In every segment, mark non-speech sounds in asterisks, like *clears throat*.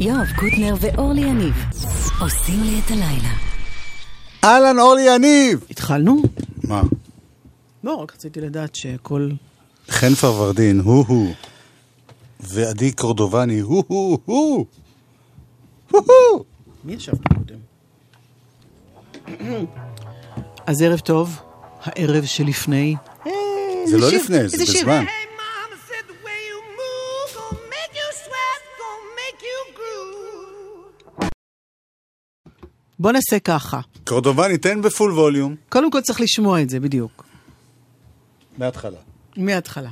יואב קוטנר ואורלי יניב עושים לי את הלילה. אהלן, אורלי יניב! התחלנו? מה? לא, רק רציתי לדעת שהכל... חן פרוורדין, הוא-הוא. ועדי קורדובני, הוא-הוא-הוא. הוא-הוא. מי ישב פה קודם? *clears throat* אז ערב טוב, הערב שלפני... זה לא לפני, זה איזה שיר? בזמן. בוא נעשה ככה. קורדובני, תן בפול ווליום. קודם כל צריך לשמוע את זה, בדיוק. מההתחלה. מההתחלה.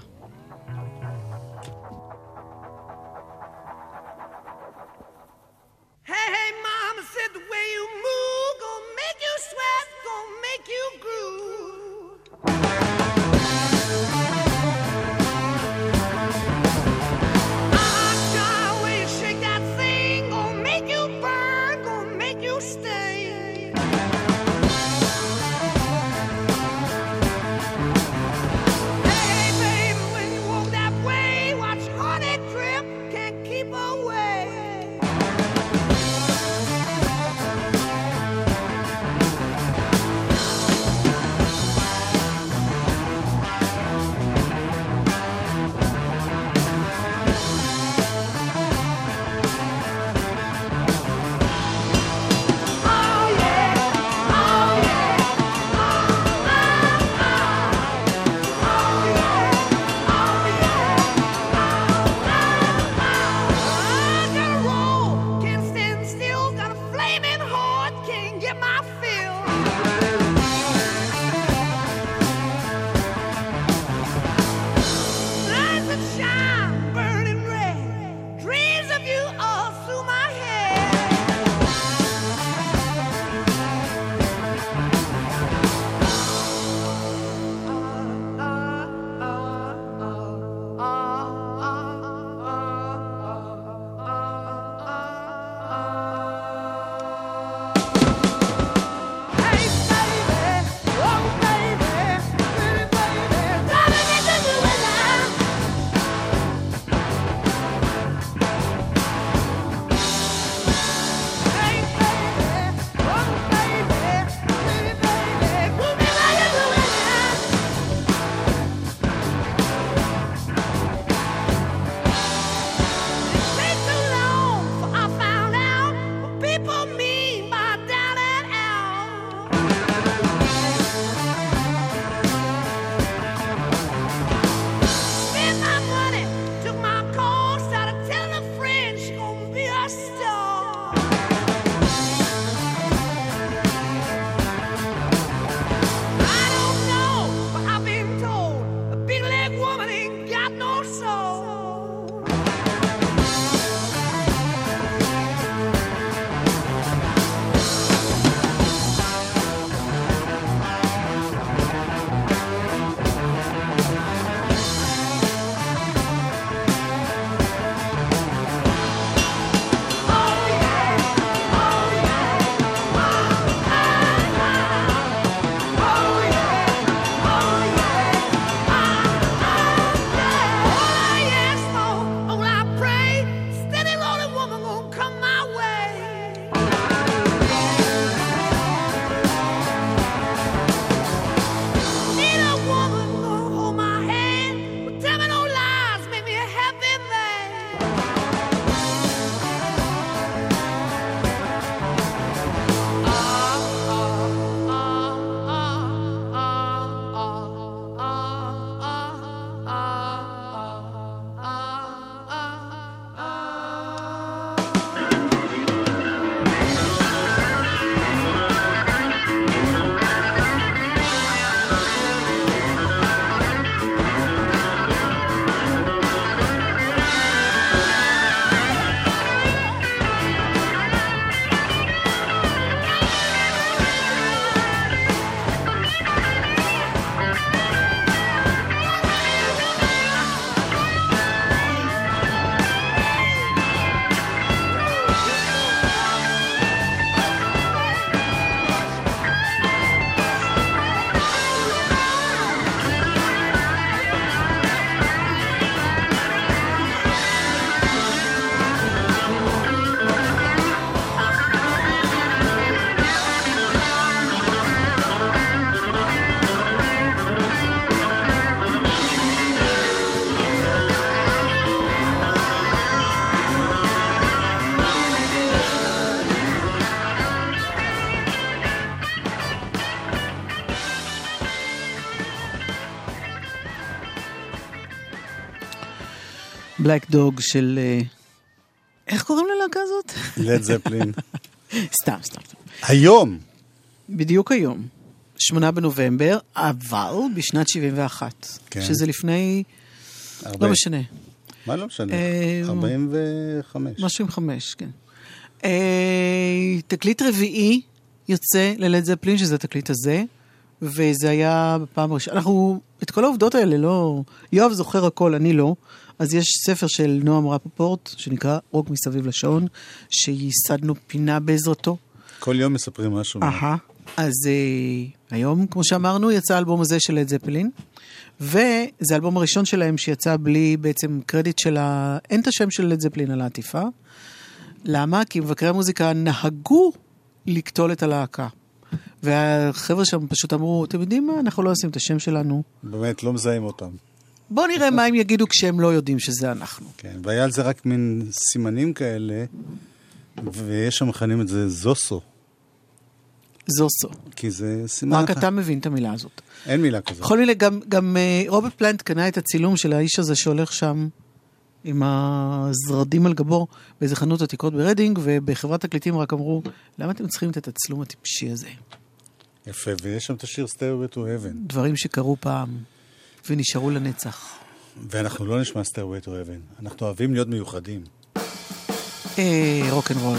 בלק דוג של... אה, איך קוראים ללהקה הזאת? לד זפלין. *laughs* סתם, סתם. היום, בדיוק היום, שמונה בנובמבר, אבל בשנת 71. כן. שזה לפני, הרבה. לא משנה, מה לא משנה? אה, 45. משהו עם חמש, כן. אה, תקליט רביעי יוצא ללד זפלין, שזה התקליט הזה, וזה היה בפעם הראשונה. אנחנו, את כל העובדות האלה, לא... יואב זוכר הכל, אני לא. אז יש ספר של נועם רפפורט, שנקרא רוק מסביב לשעון, שייסדנו פינה בעזרתו. כל יום מספרים משהו. אהה. אז אה, היום, כמו שאמרנו, יצא האלבום הזה של לד זפלין, וזה האלבום הראשון שלהם שיצא בלי בעצם קרדיט של ה... אין את השם של לד זפלין על העטיפה. למה? כי מבקרי המוזיקה נהגו לקטול את הלהקה. והחבר'ה שם פשוט אמרו, אתם יודעים מה, אנחנו לא נשים את השם שלנו. באמת, לא מזהים אותם. בואו נראה מה הם יגידו כשהם לא יודעים שזה אנחנו. כן, והיה על זה רק מין סימנים כאלה, ויש שם מכנים את זה זוסו, זוסו. כי זה סימן... רק אחד. אתה מבין את המילה הזאת. אין מילה כזאת. בכל מיני, גם, גם אה, רוברט פלנט קנה את הצילום של האיש הזה שהולך שם עם הזרדים על גבו באיזה חנות עתיקות ברדינג, ובחברת תקליטים רק אמרו, למה אתם צריכים את התצלום הטיפשי הזה? יפה, ויש שם את השיר Stairway to Heaven, דברים שקרו פעם ונשארו לנצח. ואנחנו לא נשמע Stairway to Heaven, אנחנו אוהבים להיות מיוחדים. אה, רוקנרול.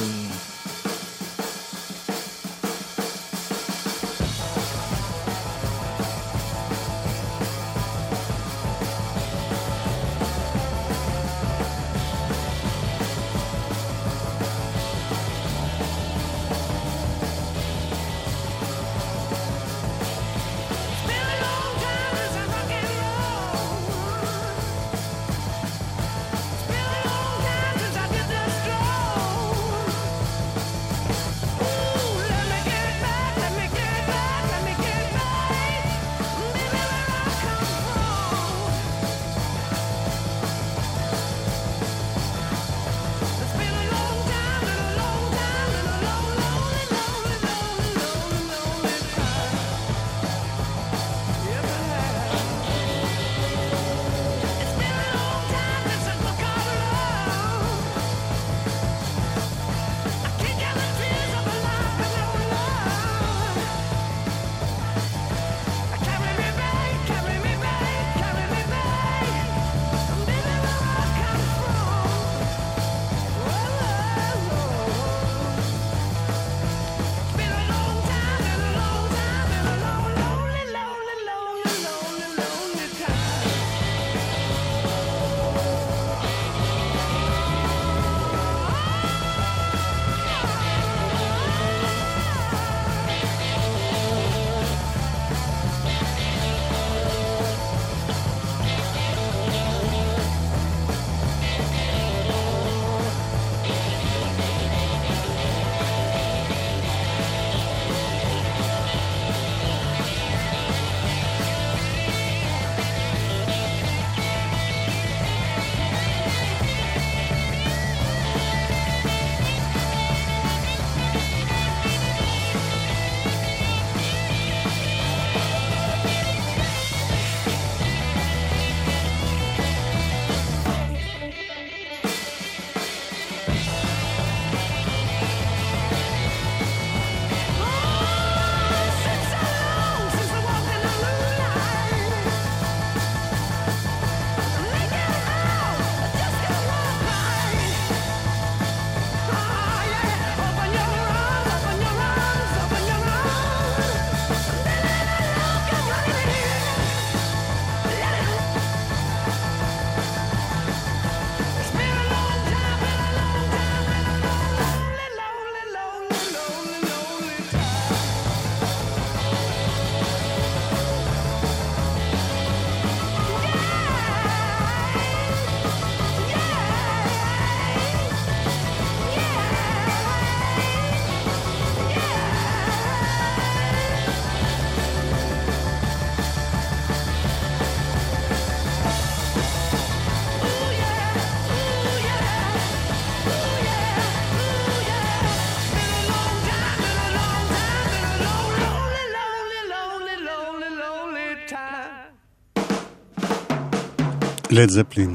לד זפלין.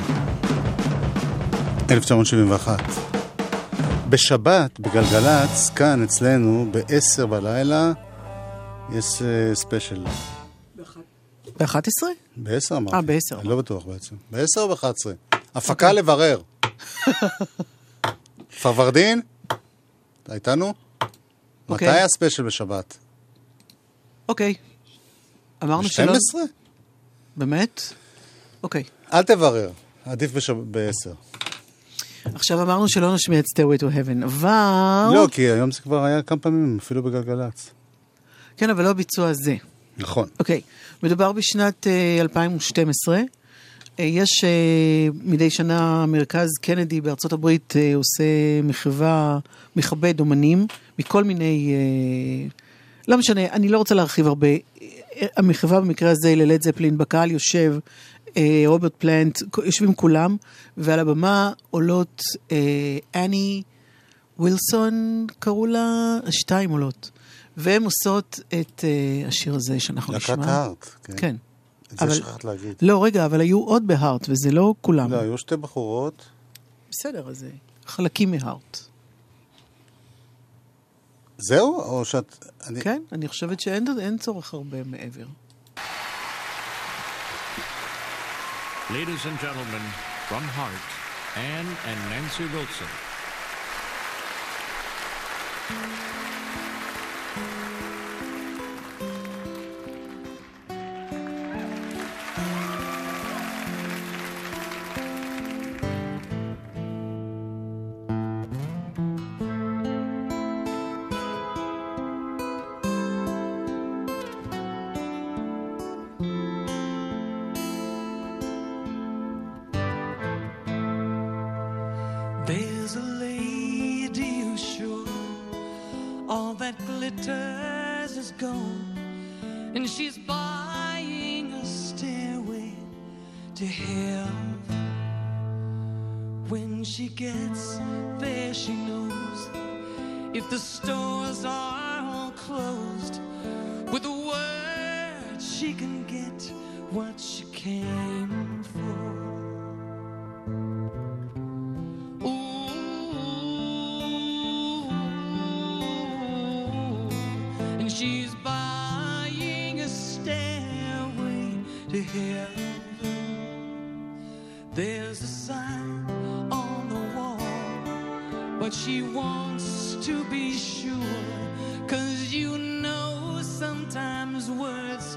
1971. בשבת, בגלגלצ, כאן אצלנו, ב-10 בלילה, יש ספיישל. ב-11? ב-10 אמרתי. אה, ב-10. אני לא בטוח בעצם. ב-10 או ב-11? הפקה לברר. *laughs* פרוורדין? אתה איתנו? אוקיי. מתי הספיישל בשבת? אוקיי. אמרנו שלא... ב-12? באמת? אוקיי. אל תברר, עדיף ב-10. עכשיו אמרנו שלא נשמיע את Stairway to Heaven, אבל... לא, כי היום זה כבר היה כמה פעמים, אפילו בגלגלצ. כן, אבל לא הביצוע הזה. נכון. אוקיי, מדובר בשנת אה, 2012. אה, יש אה, מדי שנה מרכז קנדי בארצות הברית אה, עושה מחווה, מכבד אומנים מכל מיני... אה, לא משנה, אני לא רוצה להרחיב הרבה. המחווה במקרה הזה ללד זפלין, בקהל יושב רוברט פלנט, יושבים כולם, ועל הבמה עולות אה, אני ווילסון, קראו לה, שתיים עולות. והן עושות את אה, השיר הזה שאנחנו נשמע. להקת הארט. כן. כן. את זה אבל- שכחת להגיד. לא, רגע, אבל היו עוד בהארט, וזה לא כולם. לא, היו שתי בחורות. בסדר, אז זה חלקים מהארט. זהו? או שאת... אני... כן, אני חושבת שאין אין צורך הרבה מעבר. Ladies and gentlemen, from Heart, Anne and Nancy Wilson. She's buying a stairway to heaven. When she gets there, she knows if the stores are all closed, with a word she can get what she came There's a sign on the wall, but she wants to be sure. Cause you know sometimes words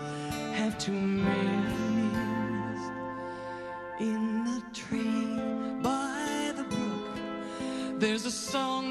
have meanings. In the tree by the brook, there's a songbird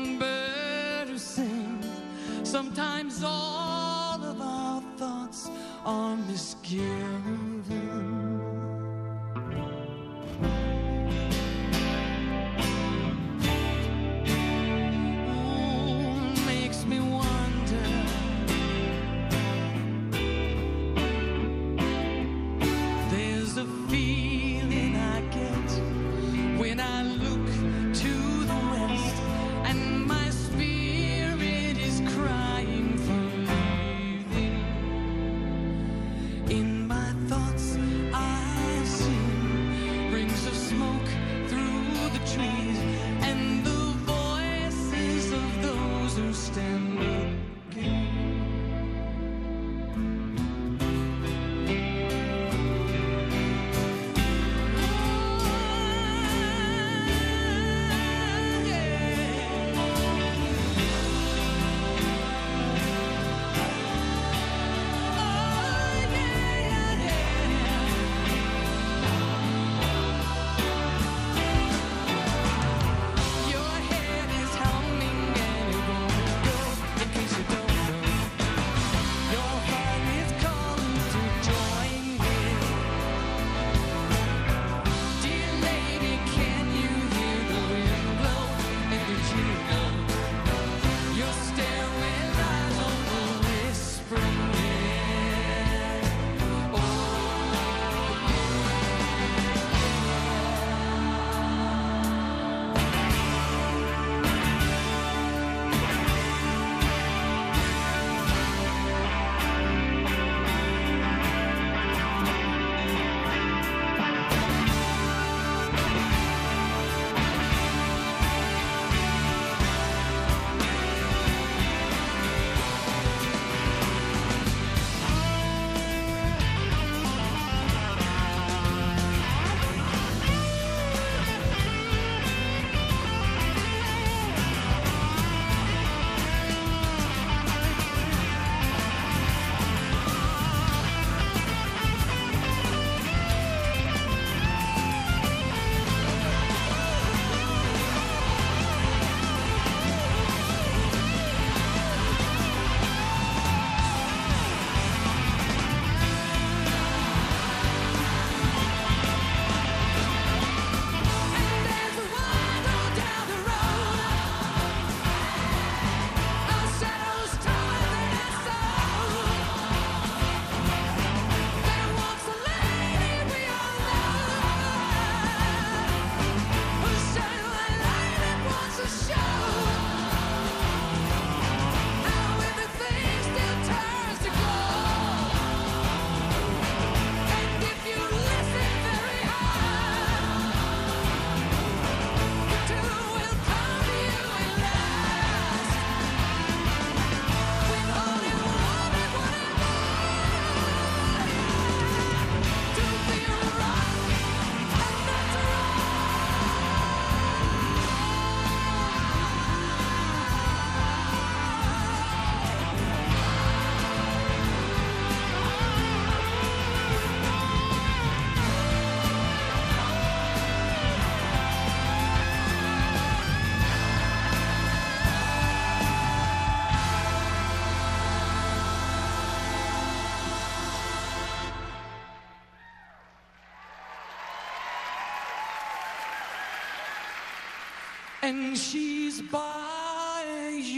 and she's buying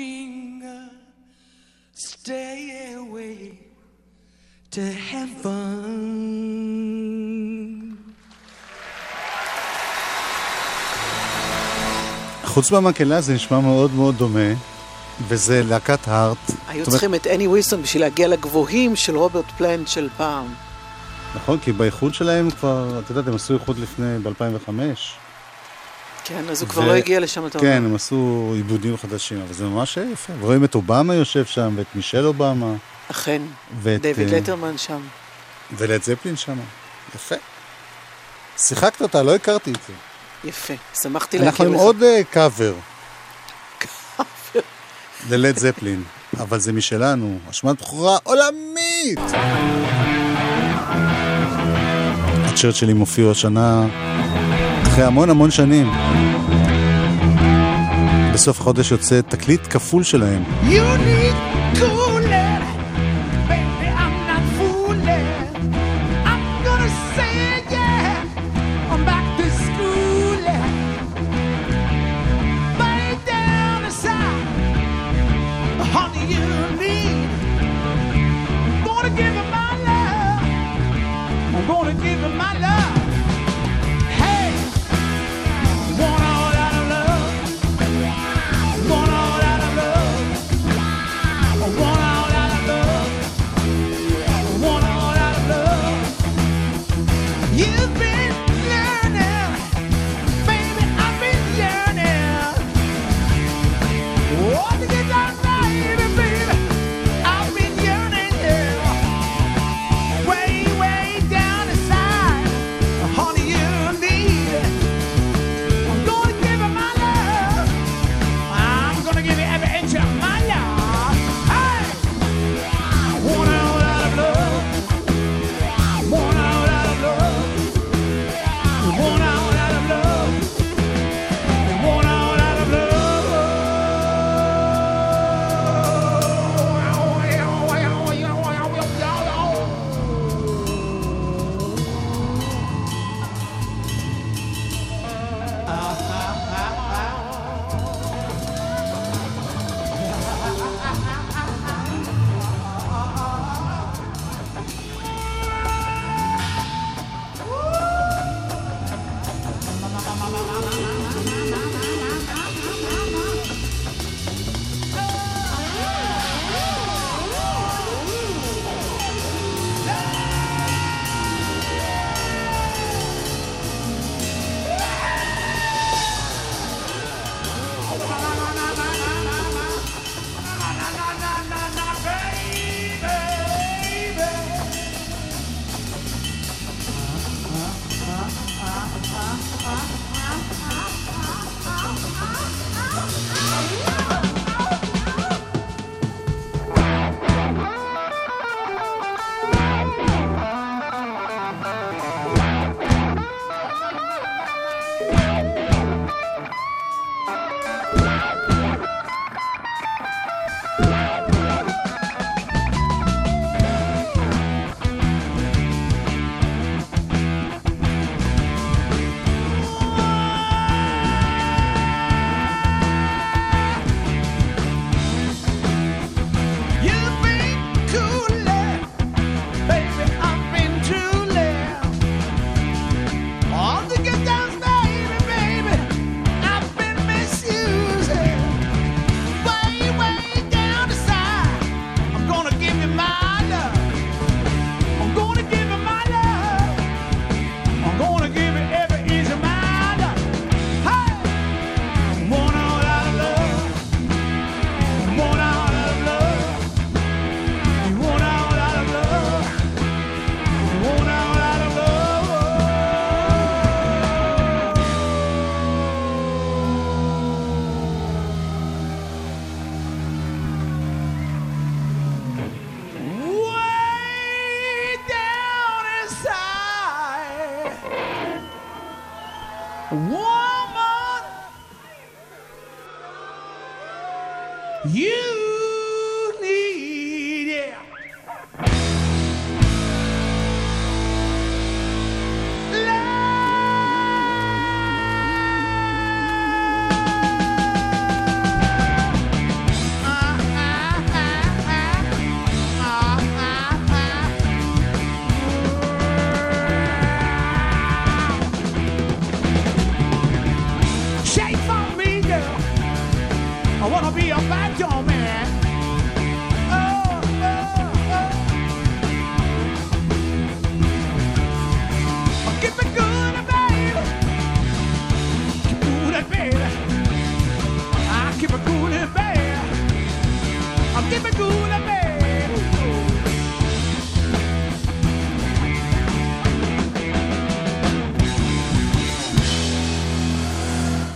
a stairway to heaven. חוץ מהמקהלה זה נשמע מאוד מאוד דומה, וזה להקת הארט. היו צריכים את אני וויסטון בשביל להגיע לגבוהים של רוברט פלנט של פעם. נכון, כי באיחוד שלהם כבר, את יודעת, הם עשו איחוד לפני, ב-2005. כן, אז הוא כבר לא הגיע לשם, אתה אומר. כן, הם עשו עיבודים חדשים, אבל זה ממש יפה. ורואים את אובמה יושב שם, ואת מישל אובמה, אכן, ואת... דיוויד אה, לטרמן שם. ולד זפלין שם. יפה. שיחקת אותה, לא הכרתי את זה. יפה, שמחתי אנחנו להכיר עם לך. עוד אה, קאבר ללד זפלין, אבל זה משלנו, אשמת בכורה עולמית! הצ'רצ'ילים הופיעו השנה אחרי המון המון שנים. בסוף החודש יוצא תקליט כפול שלהם. You need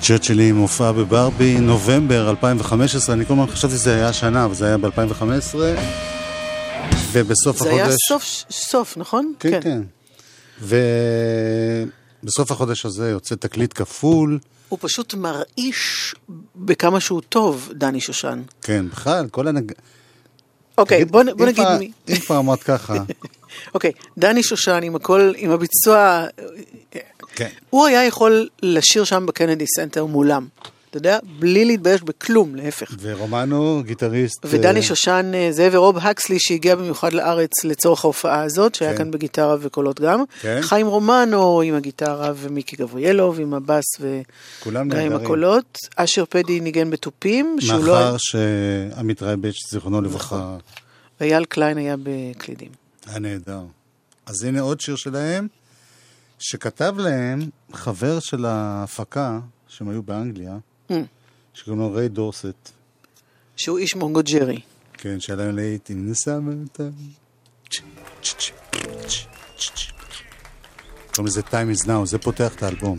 צ'רצ'ילי מופע בברבי, נובמבר 2015, אני כל הזמן חשבתי שזה היה השנה, אבל זה היה ב-2015, ובסוף זה החודש... היה סוף, סוף, נכון? כן, כן. ובסוף החודש הזה יוצא תקליט כפול, הוא פשוט מרעיש בכמה שהוא טוב, דני שושן. כן, בכלל, כל הנג... אוקיי, תגיד, בוא, בוא אם נגיד מי. אם כבר אמרת ככה, *laughs* אוקיי, דני שושן עם הכל, עם הביצוע, כן. הוא היה יכול לשיר שם בקנדי סנטר מולם. אתה יודע? בלי להתבייש בכלום, להפך. ורומנו, גיטריסט... ודני אה, שושן, אה, זה ורוב הקסלי שהגיע במיוחד לארץ לצורך ההופעה הזאת, שהיה כן. כאן בגיטרה וקולות גם. כן. חיים רומנו עם הגיטרה ומיקי גבריאלוב עם הבאס וגם. הקולות. אשר פדי ניגן בתופים, לא... מאחר שעמית רייבץ', זיכרונו לברכה, ואייל קליין היה בקלידים. היה נהדר. אז הנה עוד שיר שלהם, שכתב להם חבר של ההפקה, שהם היו באנגליה, Mm. שקוראים לו ריי דורסט. שהוא איש מונגו ג'רי. כן, שהיה להם להיט in the summer קוראים לזה Time is Now, זה פותח את האלבום.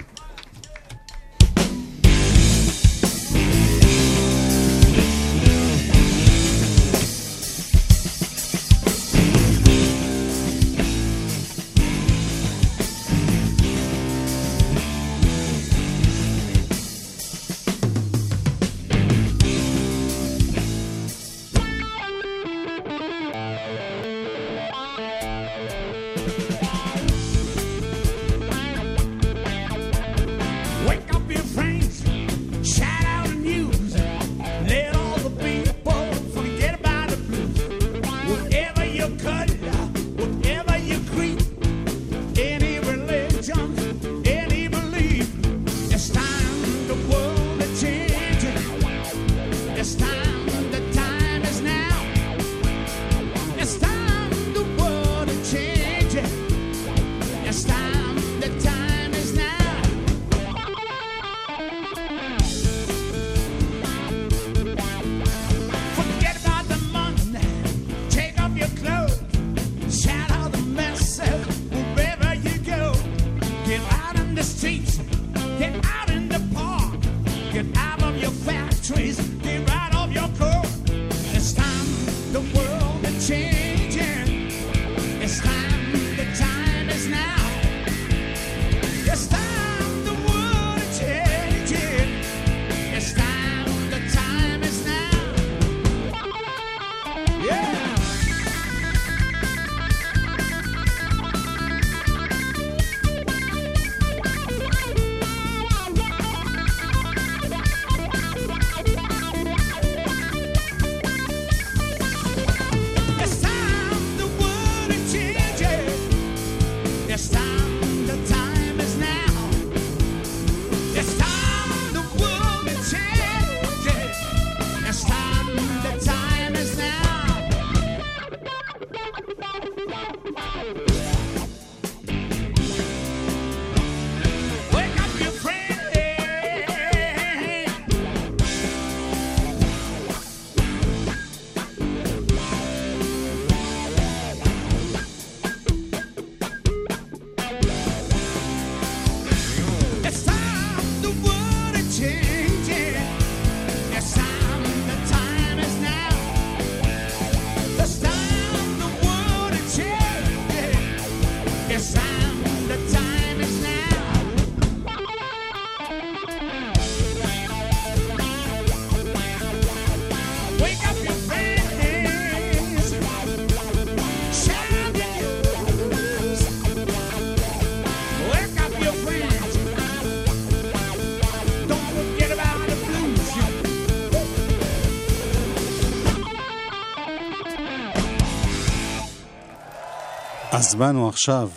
אז באנו עכשיו.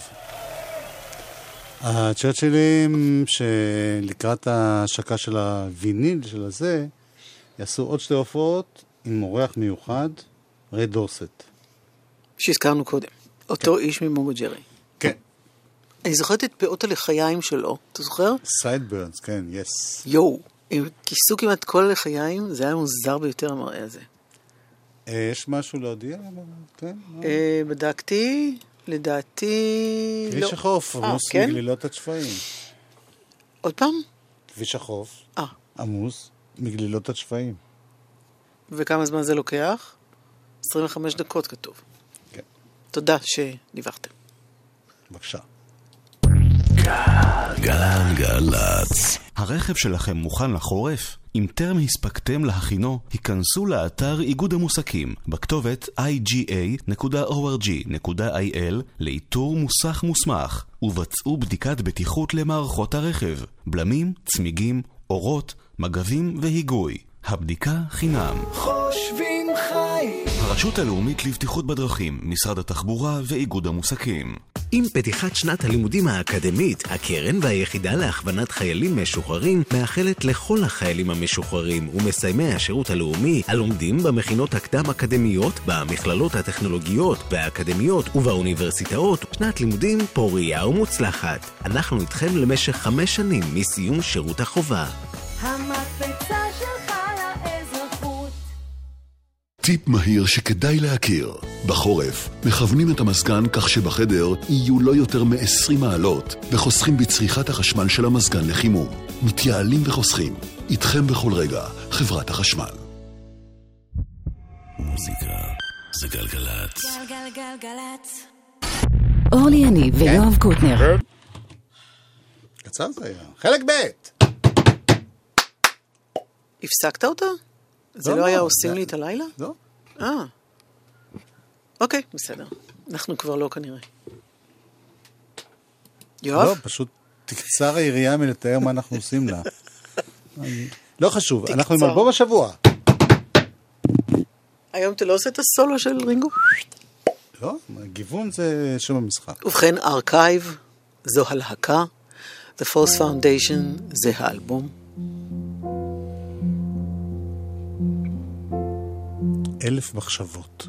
הצ'רצ'ילים שלקראת ההשקה של הוויניל של הזה, יעשו עוד שתי הופעות עם אורח מיוחד, ריי דורסט. שהזכרנו קודם. אותו איש ממוגו ג'רי. כן. אני זוכרת את פאות הלחיים שלו, אתה זוכר? sideburns, כן, yes. יואו, הם כיסו כמעט כל הלחיים, זה היה מוזר ביותר המראה הזה. אה, יש משהו להודיע? כן? מה? אה, בדקתי, לדעתי... לא. כביש החוף, אה, עמוס כן? מגלילות השפיים. עוד פעם? כביש החוף, אה, עמוס מגלילות השפיים. וכמה זמן זה לוקח? 25 דקות כתוב. כן. תודה שדיווחתם. בבקשה. גלגלצ. הרכב שלכם מוכן לחורף? אם טרם הספקתם להכינו, היכנסו לאתר איגוד המוסקים בכתובת iga.org.il לאיתור מוסך מוסמך ובצעו בדיקת בטיחות למערכות הרכב, בלמים, צמיגים, אורות, מגבים והיגוי. הבדיקה חינם. חושבים חיים. הרשות הלאומית לבטיחות בדרכים, משרד התחבורה ואיגוד המוסקים. עם פתיחת שנת הלימודים האקדמית, הקרן והיחידה להכוונת חיילים משוחררים מאחלת לכל החיילים המשוחררים ומסיימי השירות הלאומי הלומדים במכינות הקדם-אקדמיות, במכללות הטכנולוגיות, באקדמיות ובאוניברסיטאות שנת לימודים פוריה ומוצלחת. אנחנו איתכם למשך חמש שנים מסיום שירות החובה. המקפצה טיפ מהיר שכדאי להכיר. בחורף, מכוונים את המזגן כך שבחדר יהיו לא יותר מ-20 מעלות, וחוסכים בצריכת החשמל של המזגן לחימום. מתייעלים וחוסכים. איתכם בכל רגע, חברת החשמל. מוזיקה זה גלגלצ. גלגלגלגלצ. אורלי יניב ויואב קוטנר. קצר זה היה. חלק ב'. הפסקת אותה? זה לא, לא היה לא, עושים לי את הלילה? לא. אה. אוקיי, בסדר. אנחנו כבר לא כנראה. לא, יואב? פשוט תקצר היריעה מלתאר מה אנחנו עושים לה. לא חשוב, אנחנו עם. אלבום השבוע. היום אתה לא עושה את הסולו של רינגו? לא, גיוון זה שם המשחק. ובכן, ארכייב זו הלהקה, The False Foundation זה האלבום. אלף מחשבות.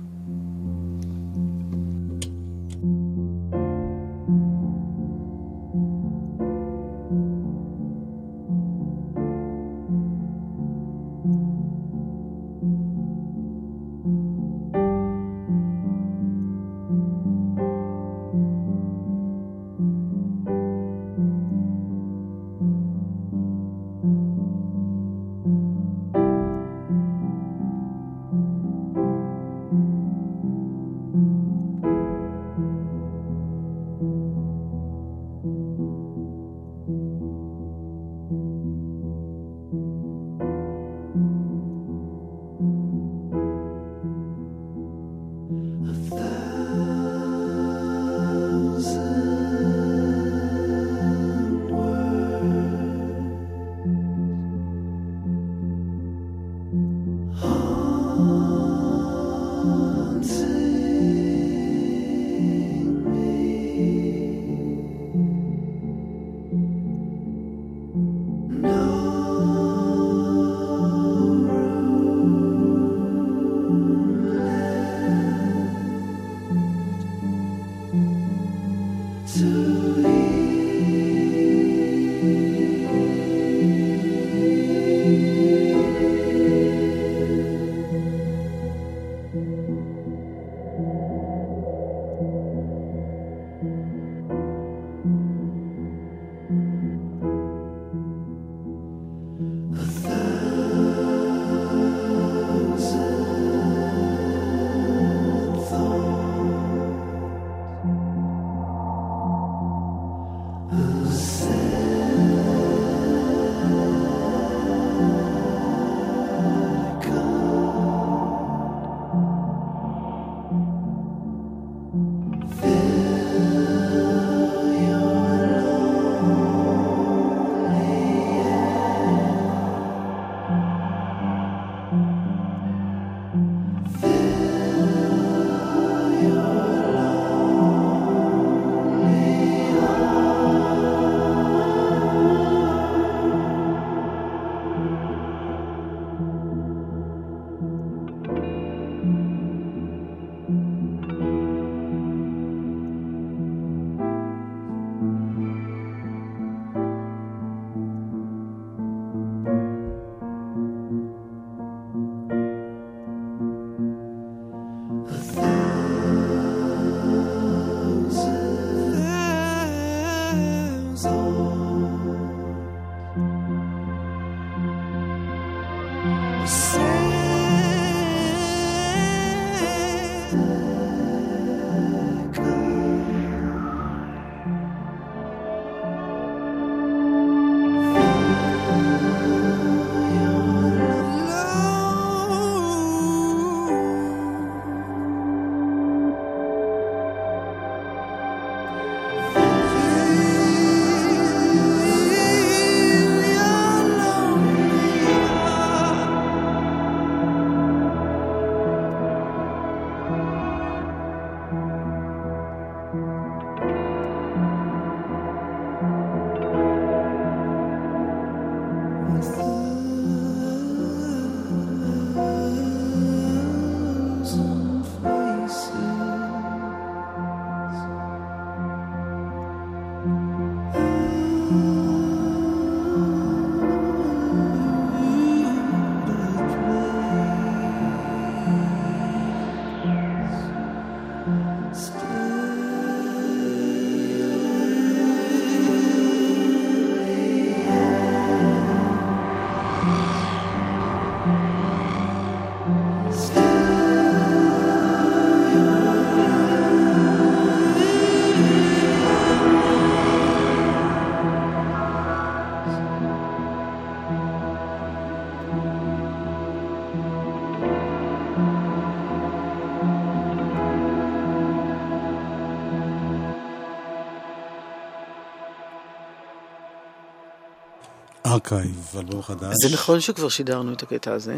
ארכייב, אלבום חדש. זה נכון שכבר שידרנו את הקטע הזה,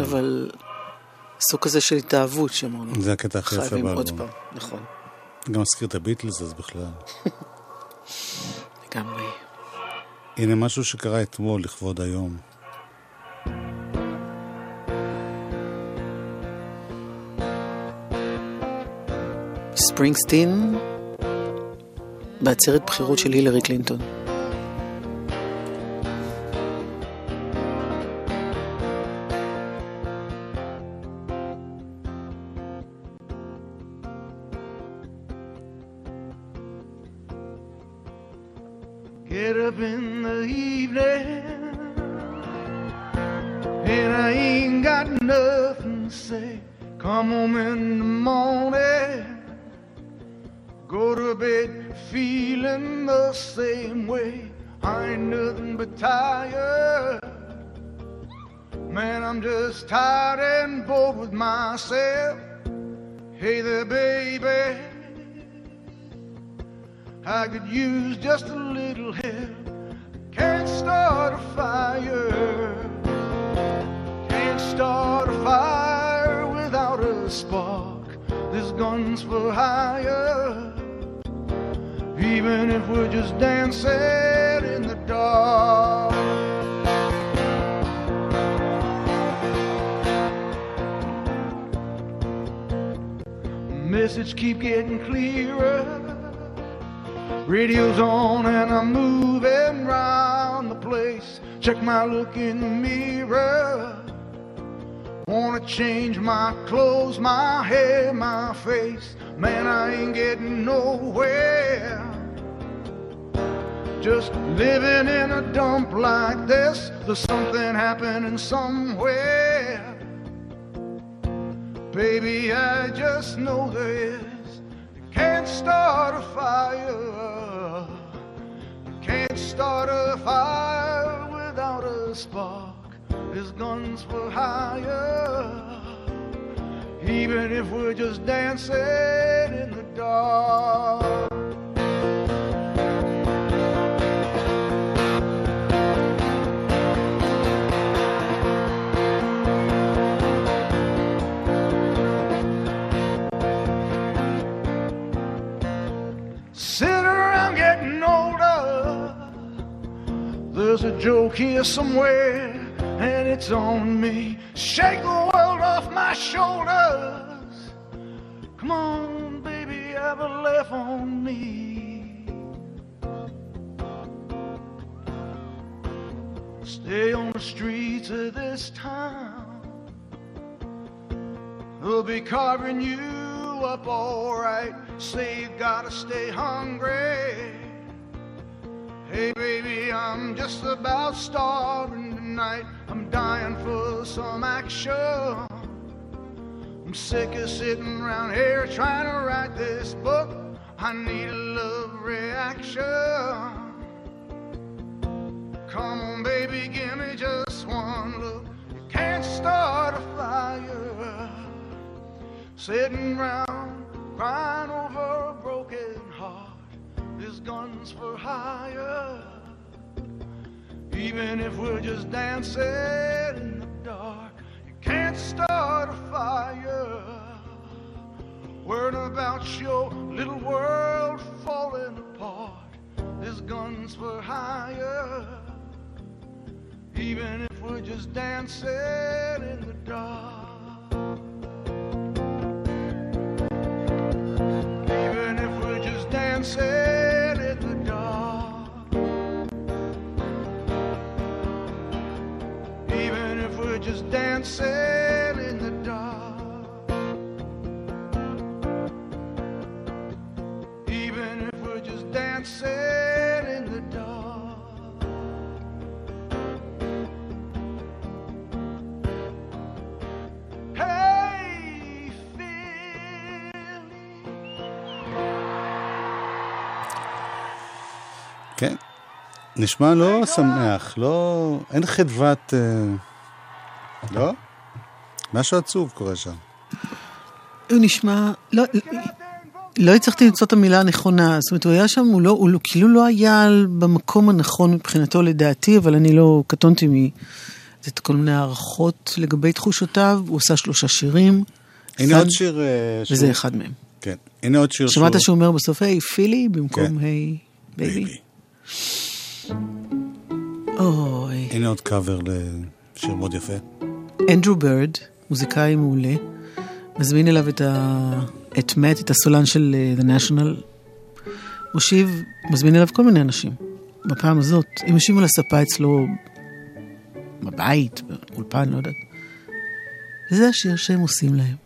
אבל סוג כזה של התאהבות שאמרנו. זה הקטע הכי יפה חייבים עוד באלבום. פעם, נכון. גם מזכיר את הביטלס אז בכלל. *laughs* לגמרי. הנה משהו שקרה אתמול לכבוד היום. ספרינגסטין בעצרת בחירות של הילרי קלינטון. Message keep getting clearer. Radio's on and I'm moving round the place. Check my look in the mirror. Wanna change my clothes, my hair, my face. Man, I ain't getting nowhere. Just living in a dump like this. There's something happening somewhere. Baby, I just know there is. Can't start a fire. Can't start a fire without a spark. This gun's for hire. Even if we're just dancing in the dark. There's a joke here somewhere, and it's on me. Shake the world off my shoulders. Come on, baby, have a laugh on me. Stay on the streets of this town. We'll be carving you up alright. Say you gotta stay hungry. Hey baby, I'm just about starving tonight. I'm dying for some action. I'm sick of sitting around here trying to write this book. I need a love reaction. Come on, baby, give me just one look. You can't start a fire. Sitting around crying over. This gun's for hire. Even if we're just dancing in the dark, you can't start a fire. Worrying about your little world falling apart. This gun's for hire. Even if we're just dancing in the dark. Dancing in the dark. Even if we're just dancing in the dark. Hey, כן. נשמע לא שמח, לא... אין חדוות... אה, לא? משהו עצוב קורה שם. הוא נשמע, לא, לא הצלחתי למצוא את המילה הנכונה, זאת אומרת, הוא היה שם, הוא, לא, הוא לא- כאילו לא היה במקום הנכון מבחינתו לדעתי, אבל אני לא קטונתי מ... את כל מיני הערכות לגבי תחושותיו, הוא עשה שלושה שירים. הנה עוד שיר... אה, שהוא- וזה אחד מהם. כן. הנה עוד שיר שמעת שהוא- שהוא אומר בסוף, hey Philly, במקום כן. hey baby? אוי. הנה עוד קאבר לשיר מאוד יפה. אנדרו ברד, מוזיקאי מעולה, מזמין אליו את, ה... את מאט, את הסולן של אה, The National, מושיב, מזמין אליו כל מיני אנשים. בפעם הזאת, הם יושבים על הספה אצלו בבית, באולפן, לא יודעת. וזה השיר שהם עושים להם.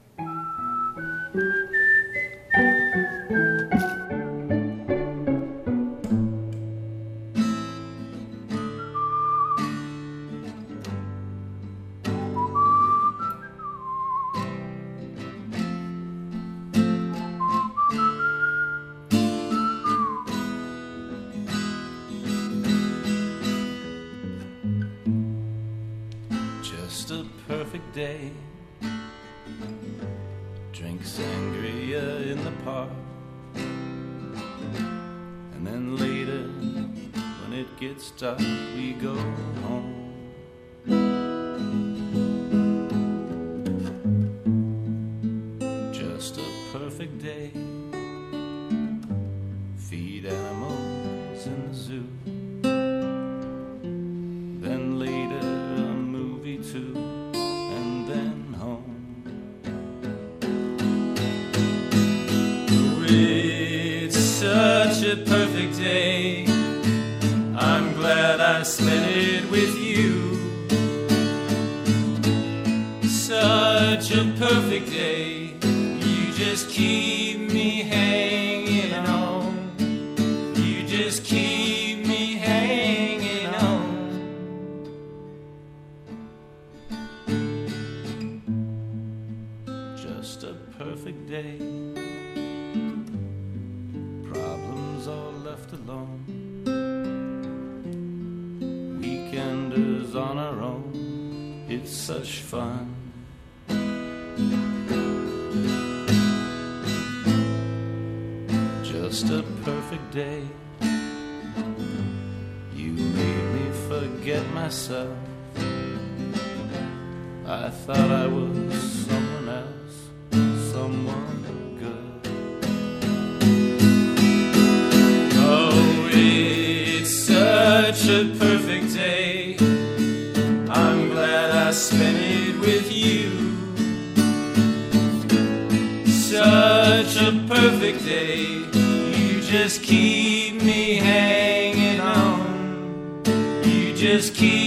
Such a perfect day. I'm glad I spent it with you. Such a perfect day. You just keep such fun. Just a perfect day. You made me forget myself. I thought I was someone else, someone good. Oh, it's such a perfect day. You just keep me hanging on. You just keep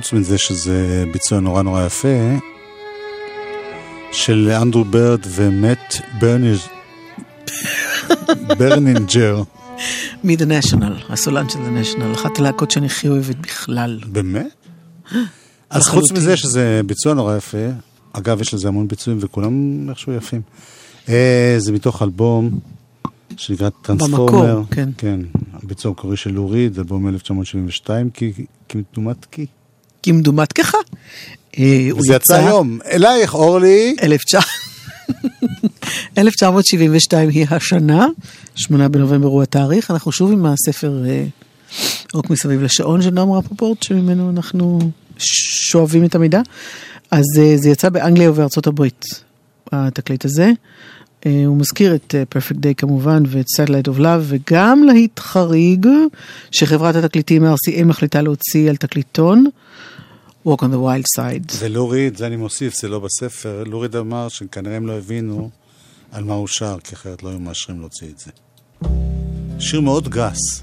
חוץ מזה שזה ביצוע נורא נורא יפה, של אנדרו ברד ומט ברנינג' ברנינג'ר. מ-The National, הסולן של The National, אחת הלהקות שאני הכי אוהבת בכלל. באמת? *laughs* אז חוץ מזה שזה ביצוע נורא יפה, אגב, יש לזה המון ביצועים וכולם איכשהו יפים. אה, זה מתוך אלבום שנקרא Transformer. במקור, כן. כן, הביצוע המקורי של לוריד, אלבום 1972, כי כמדומת כי. כמדומת ככה. אה, וזה יצא היום. אלייך, אורלי. 1972 *laughs* היא השנה, 8 בנובמבר הוא התאריך, אנחנו שוב עם הספר אה, רוק מסביב לשעון של נועם רפופורט, שממנו אנחנו שואבים את המידע. אז אה, זה יצא באנגליה ובארצות הברית, התקליט הזה. הוא מזכיר את Perfect Day כמובן ואת Satellite of Love וגם להיט חריג שחברת התקליטים RCA מחליטה להוציא על תקליטון. Walk on the Wild Side. זה לוריד, זה אני מוסיף, זה לא בספר. לוריד אמר שכנראה הם לא הבינו על מה הוא שר, כי אחרת לא היו מאשרים להוציא את זה. שיר מאוד גס.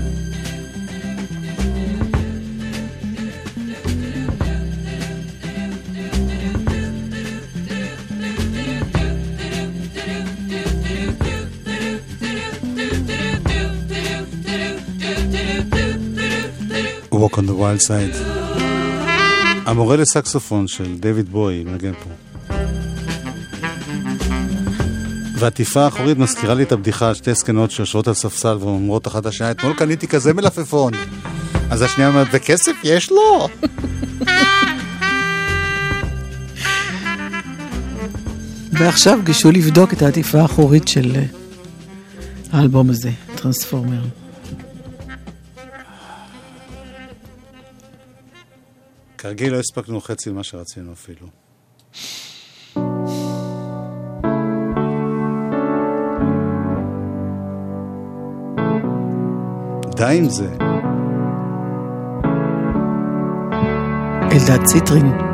on the Wild Side. המורה לסקסופון של דויד בוי מנגן פה. והעטיפה האחורית מזכירה לי את הבדיחה על שתי זקנות שיושבות על ספסל ואומרות אחת לשנייה, אתמול קניתי כזה מלפפון. אז השנייה אומרת, וכסף יש לו? ועכשיו גשו לבדוק את העטיפה האחורית של אה, האלבום הזה, טרנספורמר. כרגיל לא הספקנו חצי ממה שרצינו אפילו. די עם זה. אלדד ציטרין.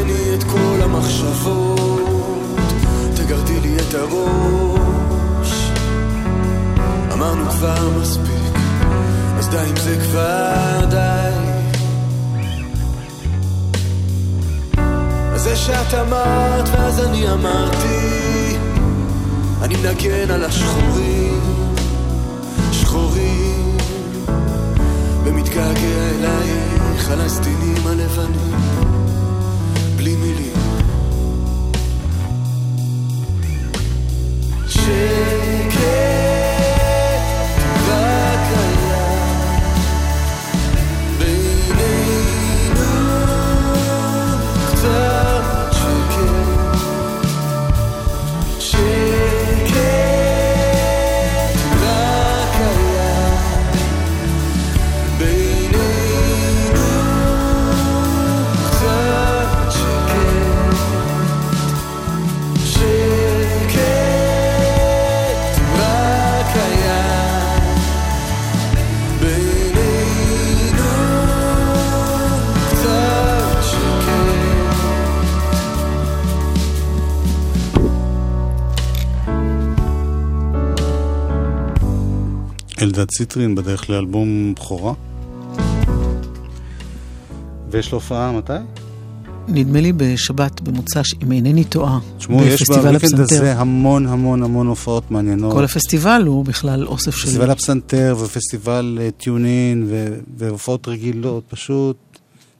ממני את כל המחשבות. תגרדי לי את הראש. אמרנו כבר מספיק אז די עם זה כבר די. זה שאת אמרת ואז אני אמרתי אני מנגן על השחורים שחורים. ומתגעגע אלייך על הסדינים הלבנים בלי מילים. שקט אלדד ציטרין בדרך לאלבום בכורה. ויש לו הופעה מתי? נדמה לי בשבת, במוצ"ש, אם אינני טועה. תשמעו, יש בוויקנד. הזה המון המון המון הופעות מעניינות. כל הפסטיבל הוא בכלל אוסף של... פסטיבל הפסנתר ופסטיבל אה, טיונין ו- והופעות רגילות, פשוט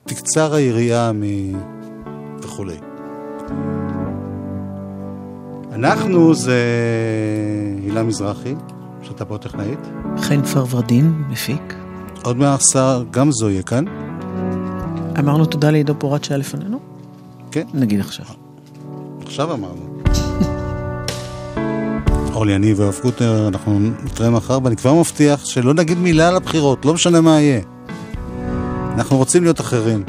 תקצר היריעה מ... וכולי. אנחנו זה הילה מזרחי, שאתה פה טכנאית. חן פרוורדין, מפיק. עוד מהשר גמזו יהיה כאן. אמרנו תודה לעידו פורט שהיה לפנינו? כן. נגיד עכשיו. עכשיו אמרנו. אורלי, אני ויואב קוטנר, אנחנו נתראה מחר, ואני כבר מבטיח שלא נגיד מילה על הבחירות, לא משנה מה יהיה. אנחנו רוצים להיות אחרים.